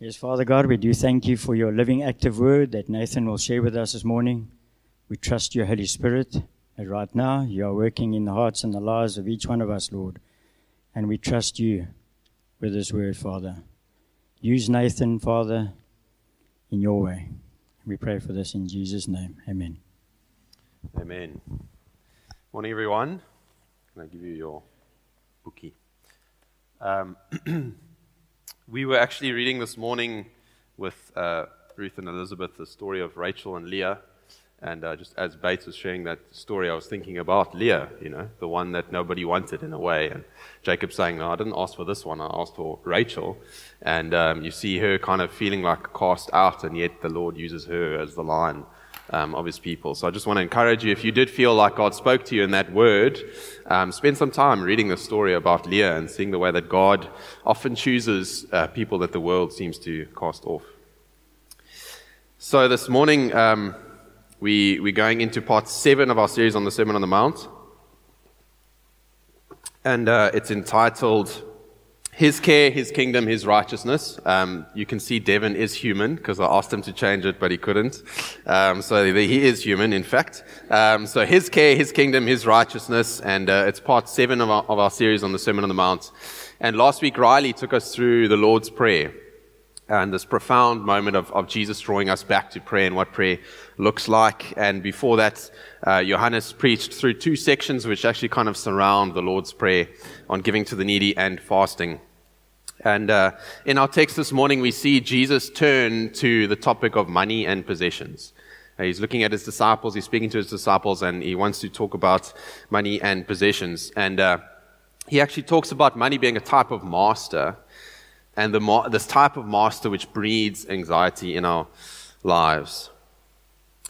Yes, Father God, we do thank you for your living, active word that Nathan will share with us this morning. We trust your Holy Spirit that right now you are working in the hearts and the lives of each one of us, Lord. And we trust you with this word, Father. Use Nathan, Father, in your way. We pray for this in Jesus' name. Amen. Amen. Morning, everyone. Can I give you your bookie? Um, we were actually reading this morning with uh, Ruth and Elizabeth the story of Rachel and Leah. And uh, just as Bates was sharing that story, I was thinking about Leah, you know, the one that nobody wanted in a way. And Jacob saying, No, I didn't ask for this one, I asked for Rachel. And um, you see her kind of feeling like cast out, and yet the Lord uses her as the lion um, of his people. So I just want to encourage you if you did feel like God spoke to you in that word, um, spend some time reading the story about Leah and seeing the way that God often chooses uh, people that the world seems to cast off. So this morning, um, we, we're going into part seven of our series on the Sermon on the Mount. And uh, it's entitled His Care, His Kingdom, His Righteousness. Um, you can see Devin is human because I asked him to change it, but he couldn't. Um, so he is human, in fact. Um, so His Care, His Kingdom, His Righteousness. And uh, it's part seven of our, of our series on the Sermon on the Mount. And last week, Riley took us through the Lord's Prayer and this profound moment of, of Jesus drawing us back to prayer and what prayer looks like. And before that, uh, Johannes preached through two sections which actually kind of surround the Lord's Prayer on giving to the needy and fasting. And uh, in our text this morning, we see Jesus turn to the topic of money and possessions. Uh, he's looking at his disciples, he's speaking to his disciples, and he wants to talk about money and possessions. And uh, he actually talks about money being a type of master and the, this type of master which breeds anxiety in our lives.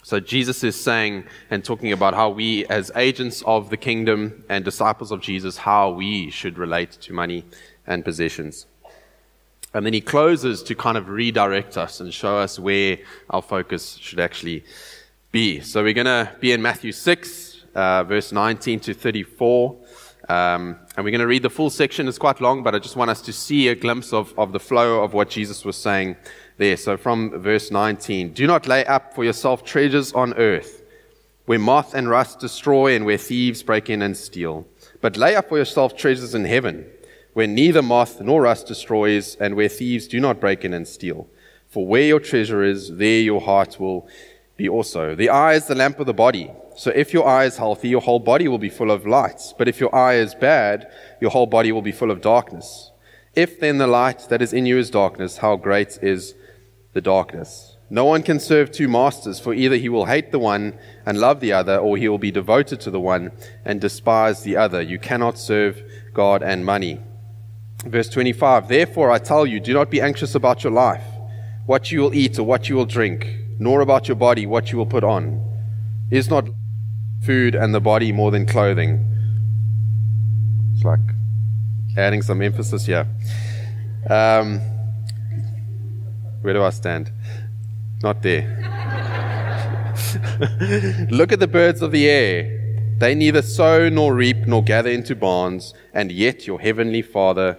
So Jesus is saying and talking about how we, as agents of the kingdom and disciples of Jesus, how we should relate to money and possessions. And then he closes to kind of redirect us and show us where our focus should actually be. So we're going to be in Matthew 6, uh, verse 19 to 34. Um, and we're going to read the full section. It's quite long, but I just want us to see a glimpse of, of the flow of what Jesus was saying there. So from verse 19 Do not lay up for yourself treasures on earth, where moth and rust destroy and where thieves break in and steal. But lay up for yourself treasures in heaven, where neither moth nor rust destroys and where thieves do not break in and steal. For where your treasure is, there your heart will be also. The eye is the lamp of the body. So if your eye is healthy, your whole body will be full of light. But if your eye is bad, your whole body will be full of darkness. If then the light that is in you is darkness, how great is the darkness? No one can serve two masters, for either he will hate the one and love the other, or he will be devoted to the one and despise the other. You cannot serve God and money. Verse 25 Therefore I tell you, do not be anxious about your life, what you will eat or what you will drink nor about your body what you will put on. Is not food and the body more than clothing? It's like adding some emphasis here. Um, where do I stand? Not there. Look at the birds of the air. They neither sow nor reap nor gather into barns, and yet your heavenly Father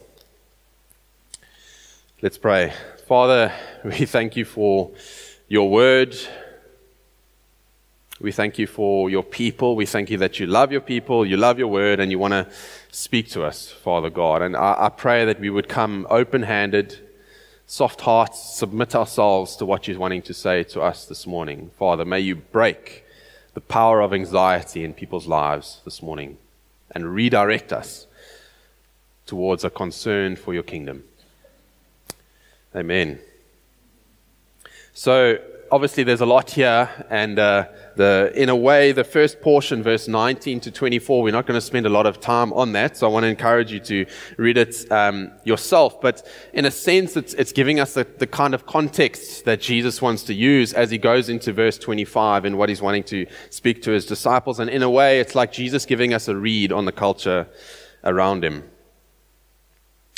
Let's pray. Father, we thank you for your word. We thank you for your people. We thank you that you love your people, you love your word, and you want to speak to us, Father God. And I, I pray that we would come open handed, soft hearts, submit ourselves to what you're wanting to say to us this morning. Father, may you break the power of anxiety in people's lives this morning and redirect us towards a concern for your kingdom. Amen. So, obviously, there's a lot here, and uh, the, in a way, the first portion, verse 19 to 24, we're not going to spend a lot of time on that, so I want to encourage you to read it um, yourself. But in a sense, it's, it's giving us the, the kind of context that Jesus wants to use as he goes into verse 25 and what he's wanting to speak to his disciples. And in a way, it's like Jesus giving us a read on the culture around him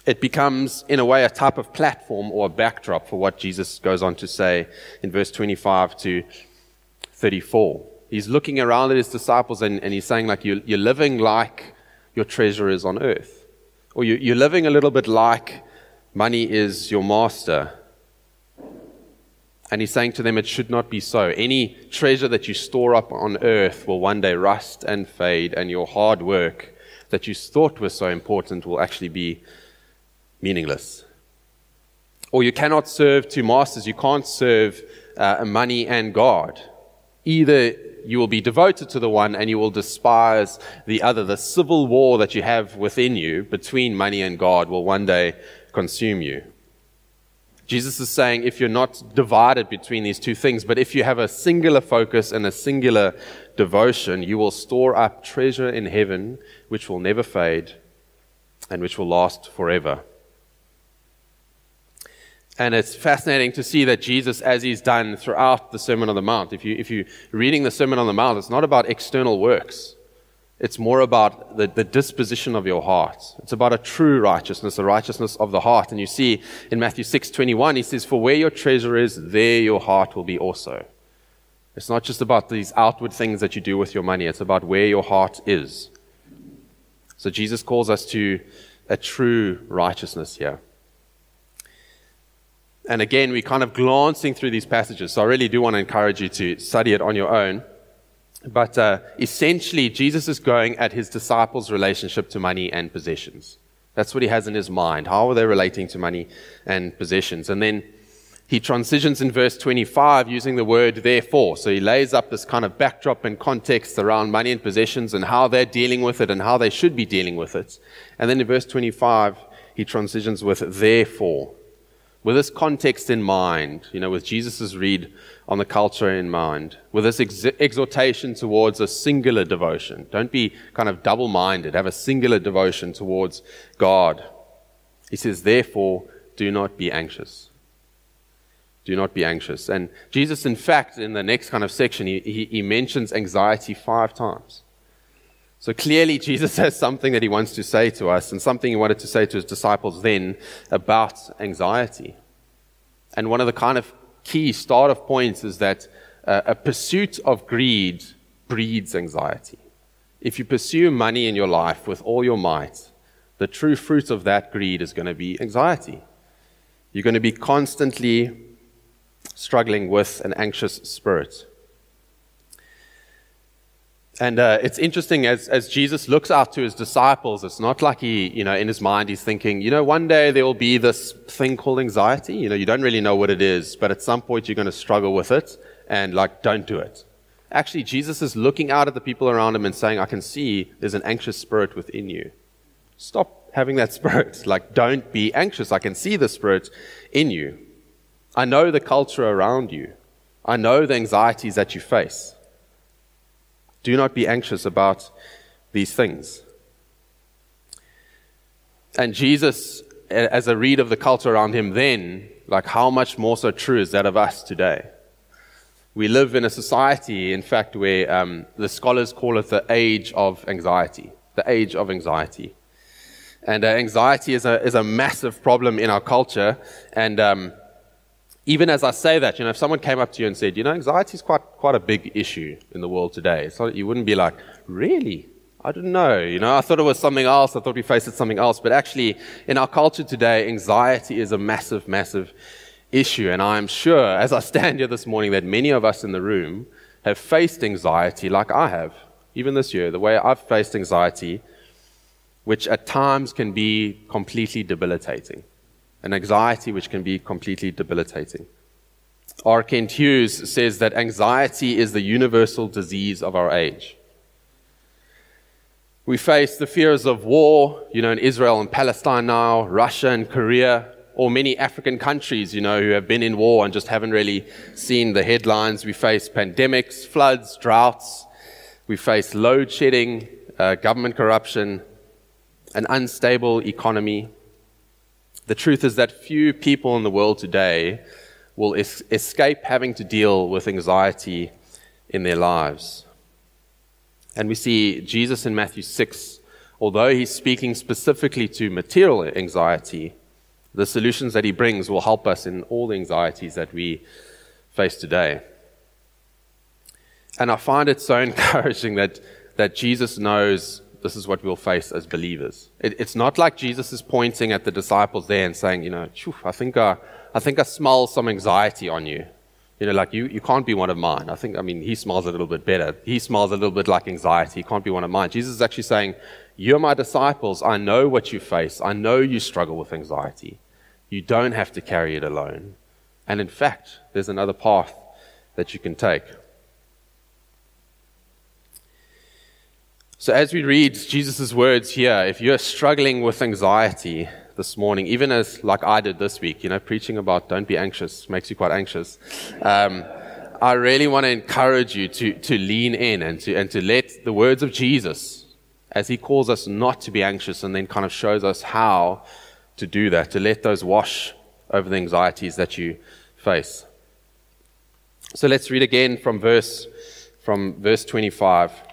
it becomes, in a way, a type of platform or a backdrop for what Jesus goes on to say in verse 25 to 34. He's looking around at his disciples and, and he's saying, like, you're, you're, living like your treasure is on earth. Or you, you're living a little bit like money is your master. And he's saying to them, it should not be so. Any treasure that you store up on earth will one day rust and fade, and your hard work that you thought was so important will actually be meaningless. Or you cannot serve two masters. You can't serve uh, money and God. Either you will be devoted to the one and you will despise the other. The civil war that you have within you between money and God will one day consume you. Jesus is saying if you're not divided between these two things, but if you have a singular focus and a singular devotion, you will store up treasure in heaven which will never fade and which will last forever. And it's fascinating to see that Jesus, as he's done throughout the Sermon on the Mount, if, you, if you're reading the Sermon on the Mount, it's not about external works. It's more about the, the disposition of your heart. It's about a true righteousness, the righteousness of the heart. And you see in Matthew 6 21, he says, For where your treasure is, there your heart will be also. It's not just about these outward things that you do with your money, it's about where your heart is. So Jesus calls us to a true righteousness here. And again, we're kind of glancing through these passages, so I really do want to encourage you to study it on your own. But uh, essentially, Jesus is going at his disciples' relationship to money and possessions. That's what he has in his mind. How are they relating to money and possessions? And then he transitions in verse 25 using the word therefore. So he lays up this kind of backdrop and context around money and possessions and how they're dealing with it and how they should be dealing with it. And then in verse 25, he transitions with therefore with this context in mind, you know, with Jesus' read on the culture in mind, with this ex- exhortation towards a singular devotion. Don't be kind of double minded, have a singular devotion towards God. He says, therefore, do not be anxious. Do not be anxious. And Jesus, in fact, in the next kind of section, he, he, he mentions anxiety five times. So clearly, Jesus has something that he wants to say to us and something he wanted to say to his disciples then about anxiety. And one of the kind of key start of points is that uh, a pursuit of greed breeds anxiety. If you pursue money in your life with all your might, the true fruit of that greed is going to be anxiety. You're going to be constantly struggling with an anxious spirit. And uh, it's interesting as, as Jesus looks out to his disciples, it's not like he, you know, in his mind he's thinking, you know, one day there will be this thing called anxiety. You know, you don't really know what it is, but at some point you're going to struggle with it and like, don't do it. Actually, Jesus is looking out at the people around him and saying, I can see there's an anxious spirit within you. Stop having that spirit. Like, don't be anxious. I can see the spirit in you. I know the culture around you. I know the anxieties that you face. Do not be anxious about these things. And Jesus, as a read of the culture around him then, like how much more so true is that of us today? We live in a society, in fact, where um, the scholars call it the age of anxiety. The age of anxiety. And uh, anxiety is a, is a massive problem in our culture. And um, even as I say that, you know, if someone came up to you and said, you know, anxiety is quite, quite a big issue in the world today, so you wouldn't be like, really? I didn't know. You know, I thought it was something else. I thought we faced it something else. But actually, in our culture today, anxiety is a massive, massive issue. And I'm sure, as I stand here this morning, that many of us in the room have faced anxiety like I have, even this year, the way I've faced anxiety, which at times can be completely debilitating. An anxiety which can be completely debilitating. R. Kent Hughes says that anxiety is the universal disease of our age. We face the fears of war, you know, in Israel and Palestine now, Russia and Korea, or many African countries, you know, who have been in war and just haven't really seen the headlines. We face pandemics, floods, droughts. We face load shedding, uh, government corruption, an unstable economy. The truth is that few people in the world today will es- escape having to deal with anxiety in their lives. And we see Jesus in Matthew 6, although he's speaking specifically to material anxiety, the solutions that he brings will help us in all the anxieties that we face today. And I find it so encouraging that, that Jesus knows this is what we'll face as believers. It, it's not like Jesus is pointing at the disciples there and saying, you know, I think I, I think I smell some anxiety on you. You know, like you, you can't be one of mine. I think, I mean, he smells a little bit better. He smells a little bit like anxiety. He can't be one of mine. Jesus is actually saying, You're my disciples. I know what you face. I know you struggle with anxiety. You don't have to carry it alone. And in fact, there's another path that you can take. So, as we read Jesus' words here, if you're struggling with anxiety this morning, even as like I did this week, you know, preaching about don't be anxious makes you quite anxious. Um, I really want to encourage you to, to lean in and to, and to let the words of Jesus, as he calls us not to be anxious and then kind of shows us how to do that, to let those wash over the anxieties that you face. So let's read again from verse, from verse 25.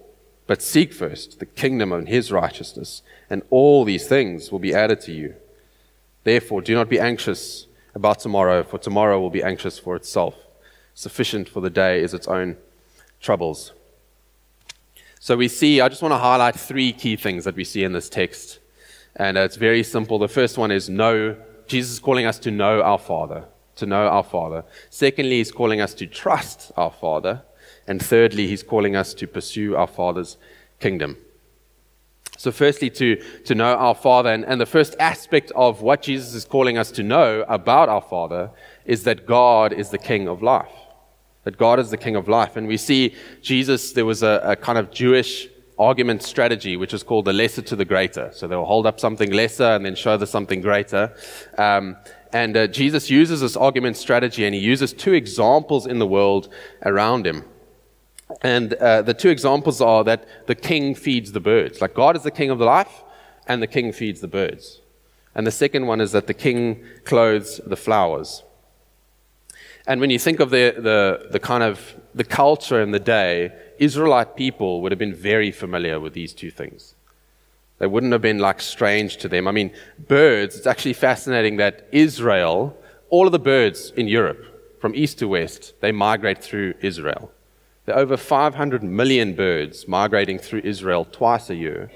But seek first the kingdom and his righteousness, and all these things will be added to you. Therefore, do not be anxious about tomorrow, for tomorrow will be anxious for itself. Sufficient for the day is its own troubles. So we see, I just want to highlight three key things that we see in this text. And uh, it's very simple. The first one is know. Jesus is calling us to know our Father, to know our Father. Secondly, he's calling us to trust our Father. And thirdly, he's calling us to pursue our Father's kingdom. So, firstly, to, to know our Father. And, and the first aspect of what Jesus is calling us to know about our Father is that God is the King of life. That God is the King of life. And we see Jesus, there was a, a kind of Jewish argument strategy, which is called the lesser to the greater. So they'll hold up something lesser and then show the something greater. Um, and uh, Jesus uses this argument strategy and he uses two examples in the world around him. And uh, the two examples are that the king feeds the birds. Like God is the king of the life, and the king feeds the birds. And the second one is that the king clothes the flowers. And when you think of the, the, the kind of the culture in the day, Israelite people would have been very familiar with these two things. They wouldn't have been like strange to them. I mean, birds, it's actually fascinating that Israel, all of the birds in Europe, from east to west, they migrate through Israel. There are over 500 million birds migrating through Israel twice a year,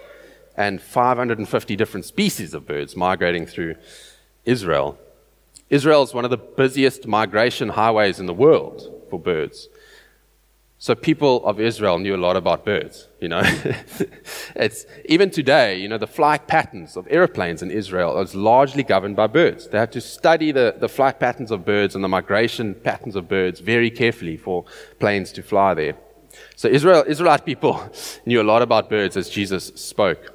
and 550 different species of birds migrating through Israel. Israel is one of the busiest migration highways in the world for birds. So people of Israel knew a lot about birds, you know. it's even today, you know, the flight patterns of airplanes in Israel is largely governed by birds. They have to study the, the flight patterns of birds and the migration patterns of birds very carefully for planes to fly there. So Israel, Israelite people knew a lot about birds as Jesus spoke.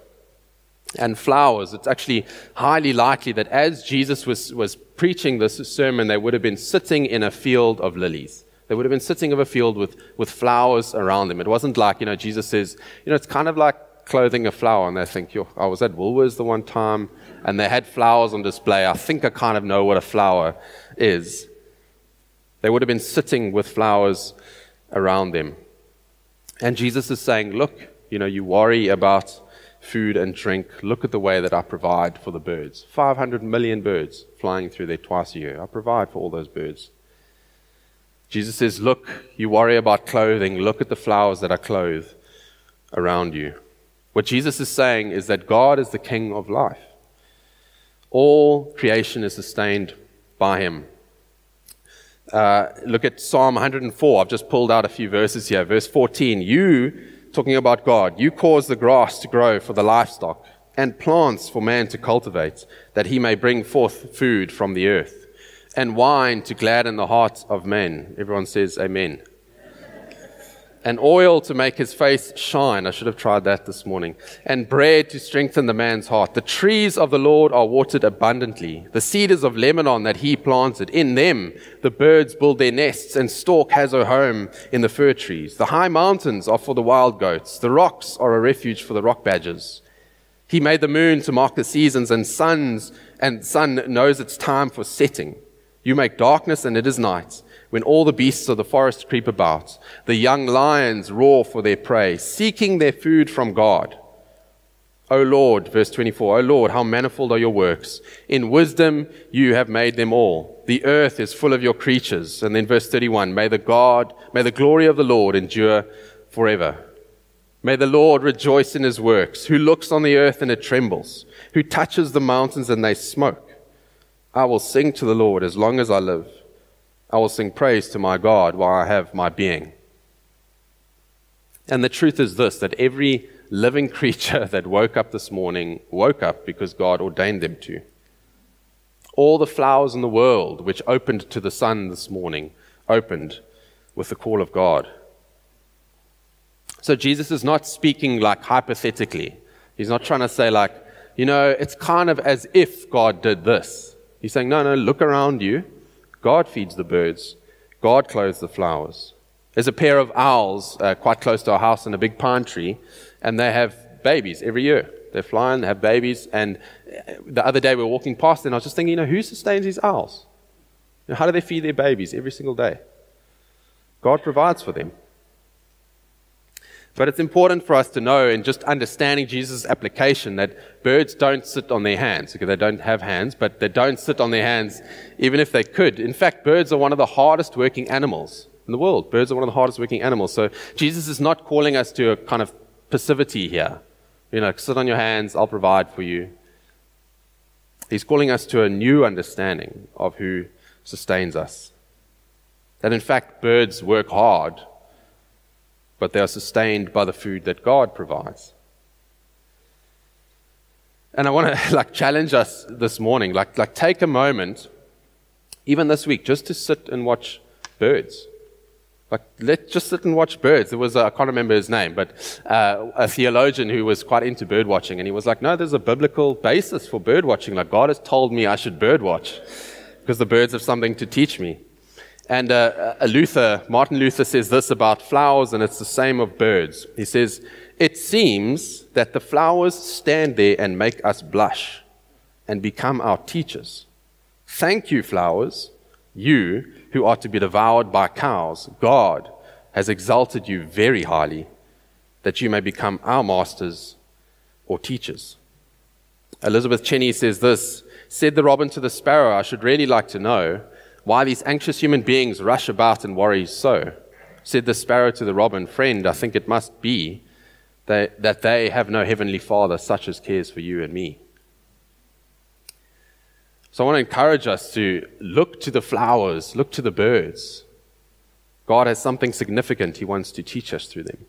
and flowers. It's actually highly likely that as Jesus was, was preaching this sermon, they would have been sitting in a field of lilies. They would have been sitting in a field with, with flowers around them. It wasn't like, you know, Jesus says, you know, it's kind of like clothing a flower. And they think, Yo, I was at Woolworths the one time and they had flowers on display. I think I kind of know what a flower is. They would have been sitting with flowers around them. And Jesus is saying, look, you know, you worry about food and drink. Look at the way that I provide for the birds. 500 million birds flying through there twice a year. I provide for all those birds. Jesus says, Look, you worry about clothing. Look at the flowers that are clothed around you. What Jesus is saying is that God is the king of life. All creation is sustained by him. Uh, look at Psalm 104. I've just pulled out a few verses here. Verse 14. You, talking about God, you cause the grass to grow for the livestock and plants for man to cultivate, that he may bring forth food from the earth and wine to gladden the hearts of men. Everyone says amen. And oil to make his face shine. I should have tried that this morning. And bread to strengthen the man's heart. The trees of the Lord are watered abundantly. The cedars of Lebanon that he planted. In them the birds build their nests and stork has her home in the fir trees. The high mountains are for the wild goats. The rocks are a refuge for the rock badgers. He made the moon to mark the seasons and suns and sun knows its time for setting. You make darkness and it is night, when all the beasts of the forest creep about. The young lions roar for their prey, seeking their food from God. O Lord, verse 24, O Lord, how manifold are your works. In wisdom you have made them all. The earth is full of your creatures. And then verse 31, may the God, may the glory of the Lord endure forever. May the Lord rejoice in his works, who looks on the earth and it trembles, who touches the mountains and they smoke. I will sing to the Lord as long as I live. I will sing praise to my God while I have my being. And the truth is this that every living creature that woke up this morning woke up because God ordained them to. All the flowers in the world which opened to the sun this morning opened with the call of God. So Jesus is not speaking like hypothetically. He's not trying to say, like, you know, it's kind of as if God did this. He's saying, no, no, look around you. God feeds the birds, God clothes the flowers. There's a pair of owls uh, quite close to our house in a big pine tree, and they have babies every year. They're flying, they have babies. And uh, the other day we were walking past, and I was just thinking, you know, who sustains these owls? You know, how do they feed their babies every single day? God provides for them. But it's important for us to know in just understanding Jesus' application that birds don't sit on their hands. Okay, they don't have hands, but they don't sit on their hands even if they could. In fact, birds are one of the hardest working animals in the world. Birds are one of the hardest working animals. So Jesus is not calling us to a kind of passivity here. You know, sit on your hands, I'll provide for you. He's calling us to a new understanding of who sustains us. That in fact, birds work hard but they are sustained by the food that God provides. And I want to like challenge us this morning, like, like take a moment, even this week, just to sit and watch birds. Like, let's just sit and watch birds. There was, I can't remember his name, but uh, a theologian who was quite into bird watching, and he was like, no, there's a biblical basis for bird watching. Like, God has told me I should bird watch because the birds have something to teach me. And uh, Luther, Martin Luther says this about flowers, and it's the same of birds. He says, It seems that the flowers stand there and make us blush and become our teachers. Thank you, flowers, you who are to be devoured by cows. God has exalted you very highly that you may become our masters or teachers. Elizabeth Cheney says this Said the robin to the sparrow, I should really like to know why these anxious human beings rush about and worry so. Said the sparrow to the robin, Friend, I think it must be that, that they have no heavenly Father such as cares for you and me. So I want to encourage us to look to the flowers, look to the birds. God has something significant He wants to teach us through them.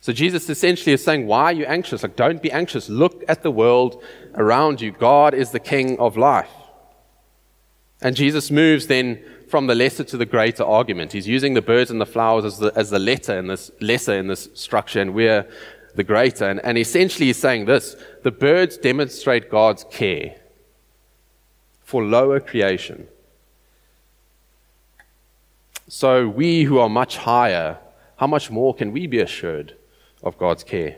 So Jesus essentially is saying, Why are you anxious? Like, don't be anxious. Look at the world around you. God is the King of life. And Jesus moves then from the lesser to the greater argument. He's using the birds and the flowers as the, as the letter in this, lesser in this structure, and we're the greater. And, and essentially, he's saying this the birds demonstrate God's care for lower creation. So, we who are much higher, how much more can we be assured of God's care?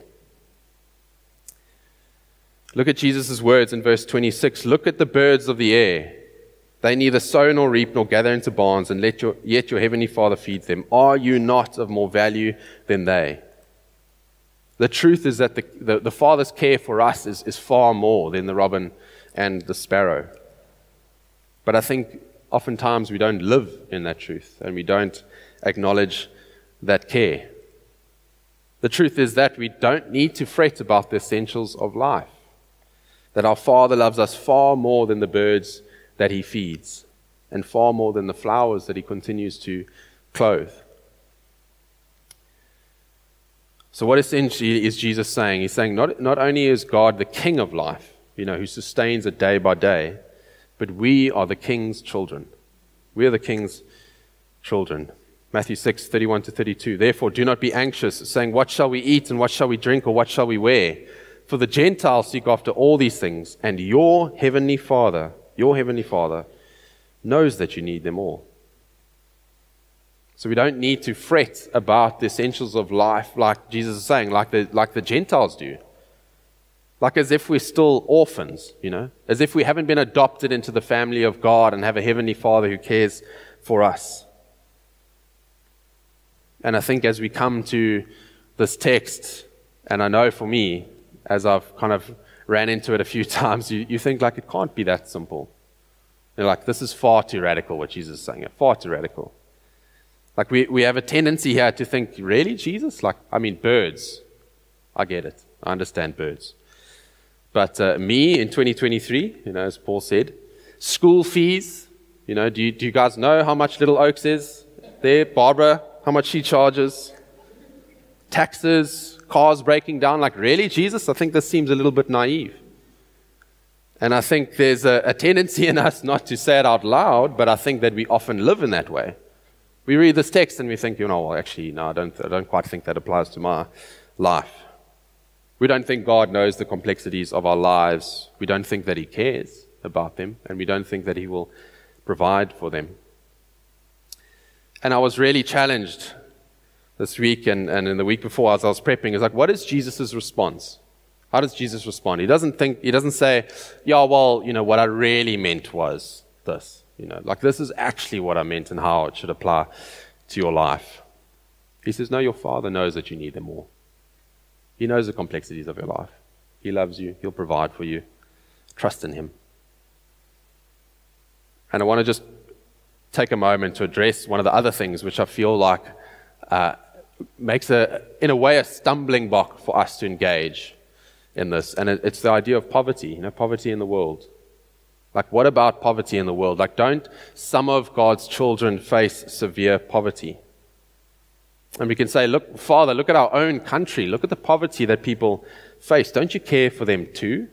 Look at Jesus' words in verse 26 Look at the birds of the air. They neither sow nor reap nor gather into barns, and let your, yet your heavenly Father feeds them. Are you not of more value than they? The truth is that the, the, the Father's care for us is, is far more than the robin and the sparrow. But I think oftentimes we don't live in that truth and we don't acknowledge that care. The truth is that we don't need to fret about the essentials of life that our Father loves us far more than the birds that He feeds, and far more than the flowers that He continues to clothe. So, what essentially is Jesus saying? He's saying not, not only is God the King of life, you know, who sustains it day by day, but we are the King's children. We are the King's children. Matthew 6, 31 to 32. Therefore, do not be anxious, saying, What shall we eat, and what shall we drink, or what shall we wear? For the Gentiles seek after all these things, and your heavenly Father, your heavenly Father, knows that you need them all. So we don't need to fret about the essentials of life, like Jesus is saying, like the, like the Gentiles do. Like as if we're still orphans, you know, as if we haven't been adopted into the family of God and have a heavenly Father who cares for us. And I think as we come to this text, and I know for me, as I've kind of ran into it a few times, you, you think like it can't be that simple. You're like, this is far too radical what Jesus is saying. Far too radical. Like we, we have a tendency here to think, really, Jesus? Like, I mean, birds. I get it. I understand birds. But uh, me in 2023, you know, as Paul said, school fees, you know, do you, do you guys know how much Little Oaks is there? Barbara, how much she charges? Taxes, cars breaking down. Like, really, Jesus? I think this seems a little bit naive. And I think there's a, a, tendency in us not to say it out loud, but I think that we often live in that way. We read this text and we think, you know, well, actually, no, I don't, I don't quite think that applies to my life. We don't think God knows the complexities of our lives. We don't think that He cares about them, and we don't think that He will provide for them. And I was really challenged this week and, and in the week before as I was prepping is like, what is Jesus' response? How does Jesus respond? He doesn't think, he doesn't say, yeah, well, you know, what I really meant was this. You know, like this is actually what I meant and how it should apply to your life. He says, no, your Father knows that you need them all. He knows the complexities of your life. He loves you. He'll provide for you. Trust in Him. And I want to just take a moment to address one of the other things which I feel like uh, makes a, in a way, a stumbling block for us to engage in this. And it, it's the idea of poverty, you know, poverty in the world. Like, what about poverty in the world? Like, don't some of God's children face severe poverty? And we can say, look, Father, look at our own country. Look at the poverty that people face. Don't you care for them too?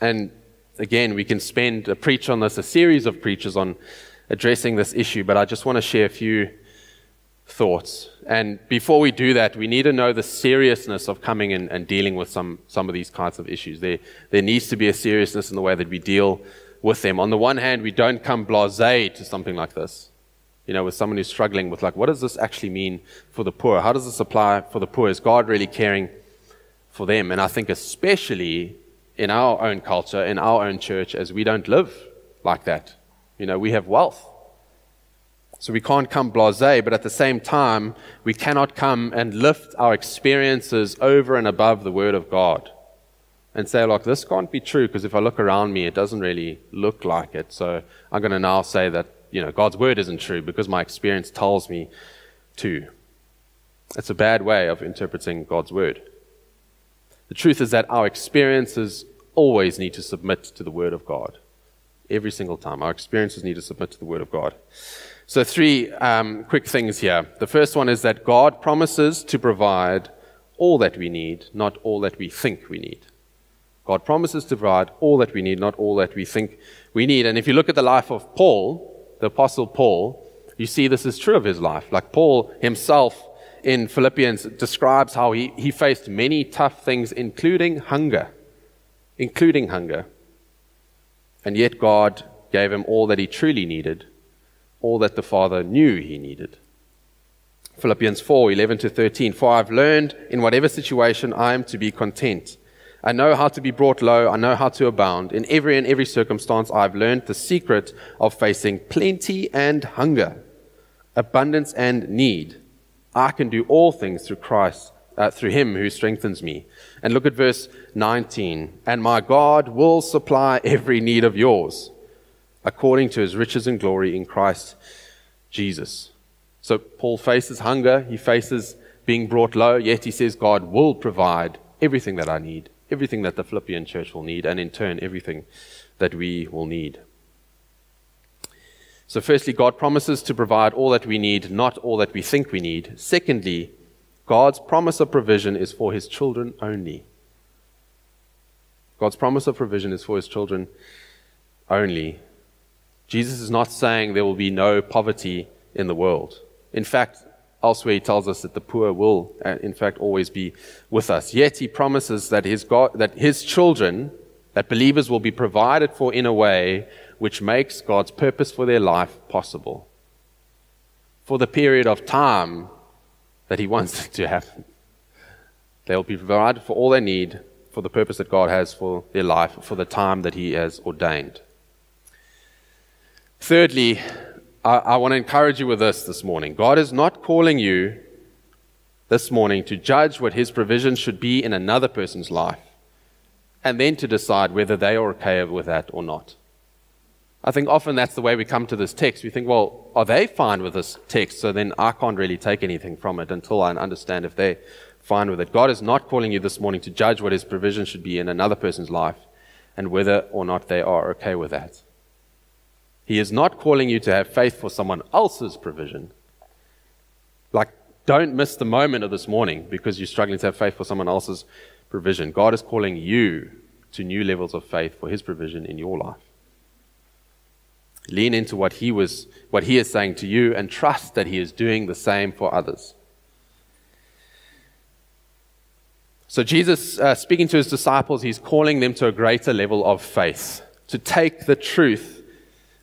And again, we can spend a preach on this, a series of preachers on addressing this issue, but I just want to share a few thoughts. And before we do that, we need to know the seriousness of coming in and dealing with some, some of these kinds of issues. There, there needs to be a seriousness in the way that we deal with them. On the one hand, we don't come blase to something like this. You know, with someone who's struggling with, like, what does this actually mean for the poor? How does this apply for the poor? Is God really caring for them? And I think, especially in our own culture, in our own church, as we don't live like that. You know, we have wealth. So we can't come blase, but at the same time, we cannot come and lift our experiences over and above the Word of God and say, like, this can't be true because if I look around me, it doesn't really look like it. So I'm going to now say that, you know, God's Word isn't true because my experience tells me to. It's a bad way of interpreting God's Word. The truth is that our experiences always need to submit to the Word of God every single time. Our experiences need to submit to the Word of God. So, three um, quick things here. The first one is that God promises to provide all that we need, not all that we think we need. God promises to provide all that we need, not all that we think we need. And if you look at the life of Paul, the Apostle Paul, you see this is true of his life. Like Paul himself in Philippians describes how he, he faced many tough things, including hunger. Including hunger. And yet God gave him all that he truly needed, all that the Father knew he needed. Philippians 4 11 to 13. For I've learned in whatever situation I am to be content. I know how to be brought low. I know how to abound. In every and every circumstance, I've learned the secret of facing plenty and hunger, abundance and need. I can do all things through Christ, uh, through Him who strengthens me. And look at verse 19. And my God will supply every need of yours according to His riches and glory in Christ Jesus. So Paul faces hunger. He faces being brought low, yet he says, God will provide everything that I need everything that the Philippian church will need, and in turn, everything that we will need. So, firstly, God promises to provide all that we need, not all that we think we need. Secondly, God's promise of provision is for his children only. God's promise of provision is for his children only. Jesus is not saying there will be no poverty in the world. In fact, Elsewhere, he tells us that the poor will, uh, in fact, always be with us. Yet he promises that his, God, that his children, that believers will be provided for in a way which makes God's purpose for their life possible. For the period of time that he wants to happen. They'll be provided for all they need for the purpose that God has for their life, for the time that he has ordained. Thirdly, I, I want to encourage you with this this morning. God is not calling you this morning to judge what His provision should be in another person's life and then to decide whether they are okay with that or not. I think often that's the way we come to this text. We think, well, are they fine with this text? So then I can't really take anything from it until I understand if they're fine with it. God is not calling you this morning to judge what His provision should be in another person's life and whether or not they are okay with that. He is not calling you to have faith for someone else's provision. Like, don't miss the moment of this morning because you're struggling to have faith for someone else's provision. God is calling you to new levels of faith for His provision in your life. Lean into what He was, what He is saying to you, and trust that He is doing the same for others. So, Jesus, uh, speaking to his disciples, he's calling them to a greater level of faith, to take the truth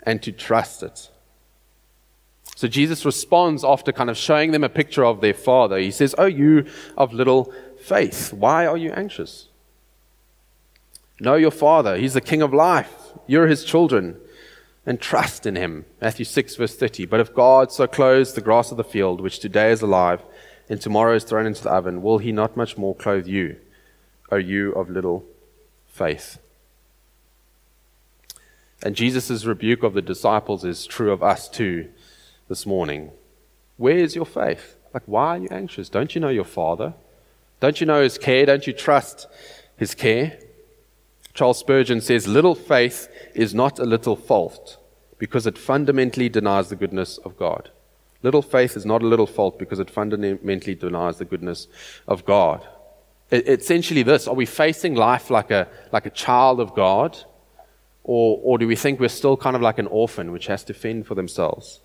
and to trust it. So Jesus responds after kind of showing them a picture of their father. He says, Oh, you of little faith, why are you anxious? Know your father. He's the king of life. You're his children. And trust in him. Matthew 6, verse 30. But if God so clothes the grass of the field, which today is alive and tomorrow is thrown into the oven, will he not much more clothe you, O you of little faith? And Jesus' rebuke of the disciples is true of us too this morning. Where is your faith? Like, why are you anxious? Don't you know your Father? Don't you know His care? Don't you trust His care? Charles Spurgeon says, Little faith is not a little fault because it fundamentally denies the goodness of God. Little faith is not a little fault because it fundamentally denies the goodness of God. It, essentially, this are we facing life like a, like a child of God? Or, or do we think we're still kind of like an orphan which has to fend for themselves?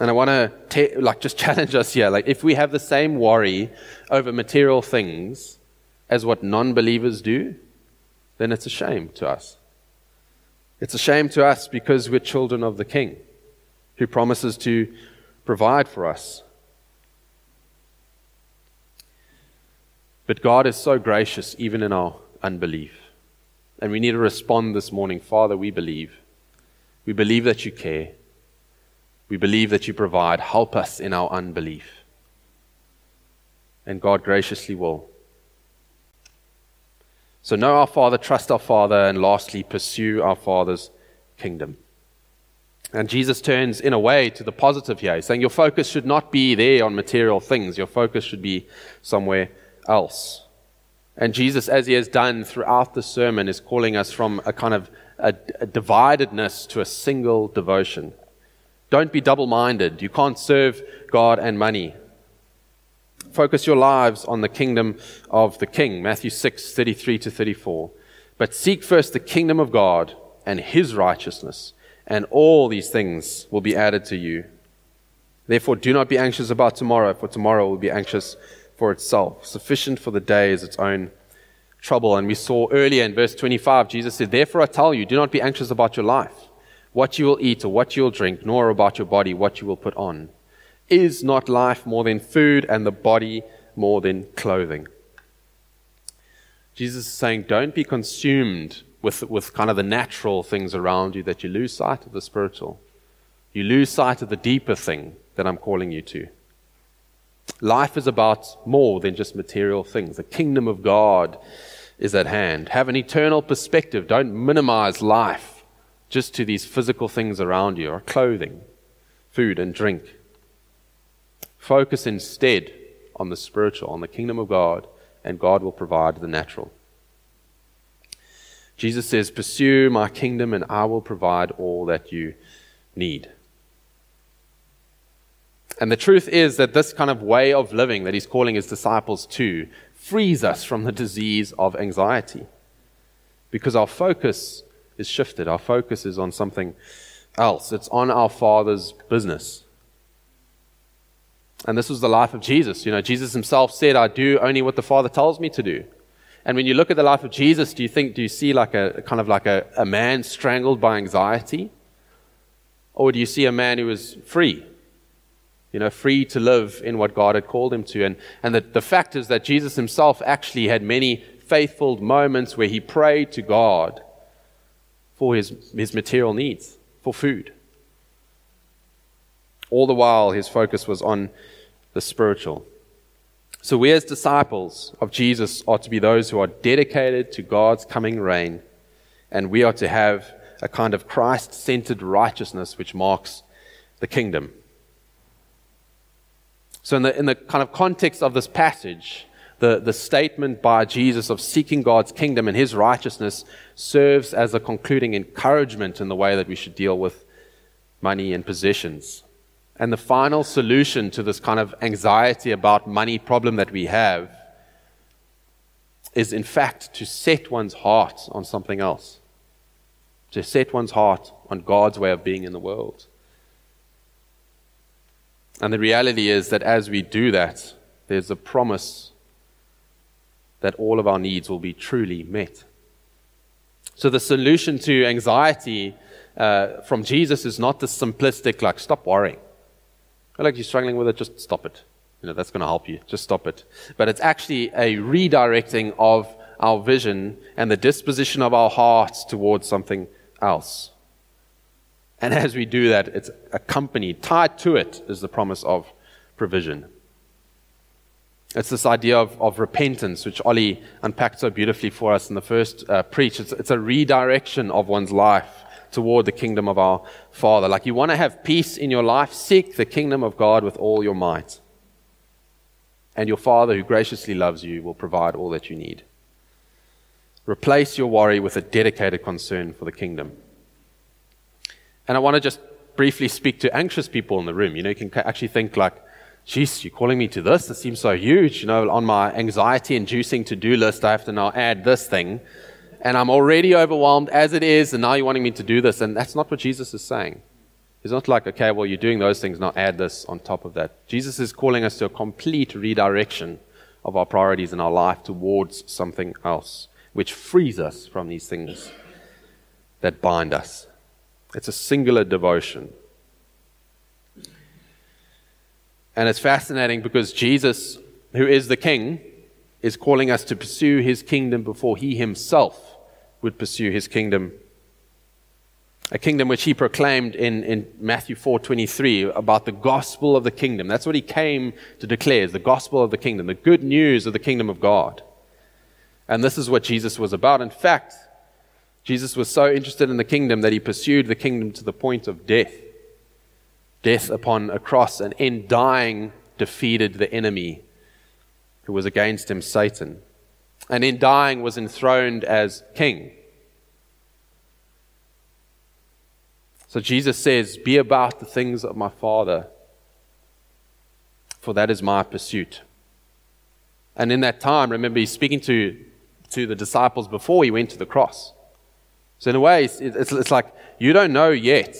And I want to like just challenge us here. Like, if we have the same worry over material things as what non-believers do, then it's a shame to us. It's a shame to us because we're children of the King, who promises to provide for us. But God is so gracious, even in our unbelief. And we need to respond this morning Father, we believe. We believe that you care. We believe that you provide. Help us in our unbelief. And God graciously will. So, know our Father, trust our Father, and lastly, pursue our Father's kingdom. And Jesus turns, in a way, to the positive here. He's saying your focus should not be there on material things, your focus should be somewhere else. And Jesus, as he has done throughout the sermon, is calling us from a kind of a, a dividedness to a single devotion. Don't be double minded. You can't serve God and money. Focus your lives on the kingdom of the King. Matthew 6, 33 to 34. But seek first the kingdom of God and his righteousness, and all these things will be added to you. Therefore, do not be anxious about tomorrow, for tomorrow will be anxious for itself. Sufficient for the day is its own trouble. And we saw earlier in verse 25, Jesus said, Therefore I tell you, do not be anxious about your life, what you will eat or what you will drink, nor about your body, what you will put on. Is not life more than food, and the body more than clothing? Jesus is saying, Don't be consumed with, with kind of the natural things around you that you lose sight of the spiritual. You lose sight of the deeper thing that I'm calling you to. Life is about more than just material things. The kingdom of God is at hand. Have an eternal perspective. Don't minimize life just to these physical things around you or clothing, food, and drink. Focus instead on the spiritual, on the kingdom of God, and God will provide the natural. Jesus says, Pursue my kingdom, and I will provide all that you need. And the truth is that this kind of way of living that he's calling his disciples to frees us from the disease of anxiety. Because our focus is shifted, our focus is on something else, it's on our Father's business. And this was the life of Jesus. You know, Jesus himself said, I do only what the Father tells me to do. And when you look at the life of Jesus, do you think, do you see like a kind of like a, a man strangled by anxiety? Or do you see a man who was free? you know, free to live in what God had called him to. And, and the, the fact is that Jesus himself actually had many faithful moments where he prayed to God for his, his material needs, for food. All the while, his focus was on the spiritual. So, we as disciples of Jesus are to be those who are dedicated to God's coming reign, and we are to have a kind of Christ centered righteousness which marks the kingdom. So, in the, in the kind of context of this passage, the, the statement by Jesus of seeking God's kingdom and his righteousness serves as a concluding encouragement in the way that we should deal with money and possessions. And the final solution to this kind of anxiety about money problem that we have is, in fact, to set one's heart on something else, to set one's heart on God's way of being in the world. And the reality is that as we do that, there's a promise that all of our needs will be truly met. So the solution to anxiety uh, from Jesus is not the simplistic, like, stop worrying. I like you're struggling with it, just stop it. You know, that's going to help you. Just stop it. But it's actually a redirecting of our vision and the disposition of our hearts towards something else. And as we do that, it's accompanied, tied to it is the promise of provision. It's this idea of, of repentance, which Ollie unpacked so beautifully for us in the first uh, preach. It's, it's a redirection of one's life toward the kingdom of our Father. Like you want to have peace in your life, seek the kingdom of God with all your might. And your Father, who graciously loves you, will provide all that you need. Replace your worry with a dedicated concern for the kingdom. And I want to just briefly speak to anxious people in the room. You know, you can actually think like, geez, you're calling me to this? This seems so huge. You know, on my anxiety inducing to do list, I have to now add this thing. And I'm already overwhelmed as it is, and now you're wanting me to do this. And that's not what Jesus is saying. He's not like, okay, well, you're doing those things, now add this on top of that. Jesus is calling us to a complete redirection of our priorities in our life towards something else, which frees us from these things that bind us. It's a singular devotion. And it's fascinating because Jesus, who is the King, is calling us to pursue his kingdom before he himself would pursue his kingdom. A kingdom which he proclaimed in, in Matthew 4:23 about the gospel of the kingdom. That's what he came to declare, is the gospel of the kingdom, the good news of the kingdom of God. And this is what Jesus was about. In fact, Jesus was so interested in the kingdom that he pursued the kingdom to the point of death. Death upon a cross, and in dying, defeated the enemy who was against him, Satan. And in dying, was enthroned as king. So Jesus says, Be about the things of my Father, for that is my pursuit. And in that time, remember, he's speaking to, to the disciples before he went to the cross. So, in a way, it's, it's, it's like, you don't know yet,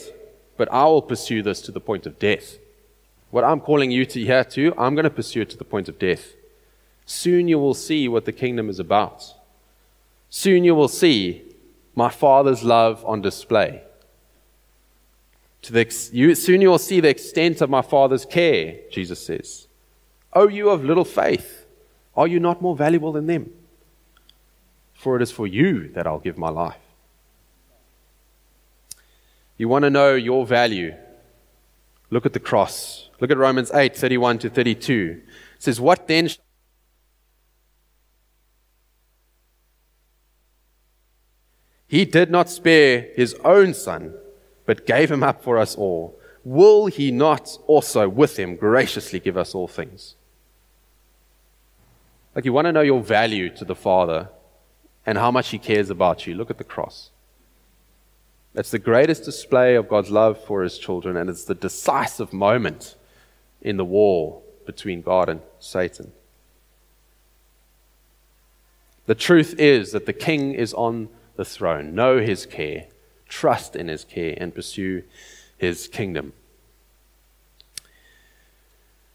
but I will pursue this to the point of death. what I'm calling you to here to, I'm going to pursue it to the point of death. Soon you will see what the kingdom is about. Soon you will see my Father's love on display. To the, you, soon you will see the extent of my Father's care, Jesus says. O you of little faith, are you not more valuable than them? For it is for you that I'll give my life. You want to know your value? Look at the cross. Look at Romans 8 31 to 32. It says, What then? He did not spare his own son, but gave him up for us all. Will he not also with him graciously give us all things? Like you want to know your value to the Father and how much he cares about you. Look at the cross. It's the greatest display of God's love for his children, and it's the decisive moment in the war between God and Satan. The truth is that the king is on the throne. Know his care, trust in his care, and pursue his kingdom.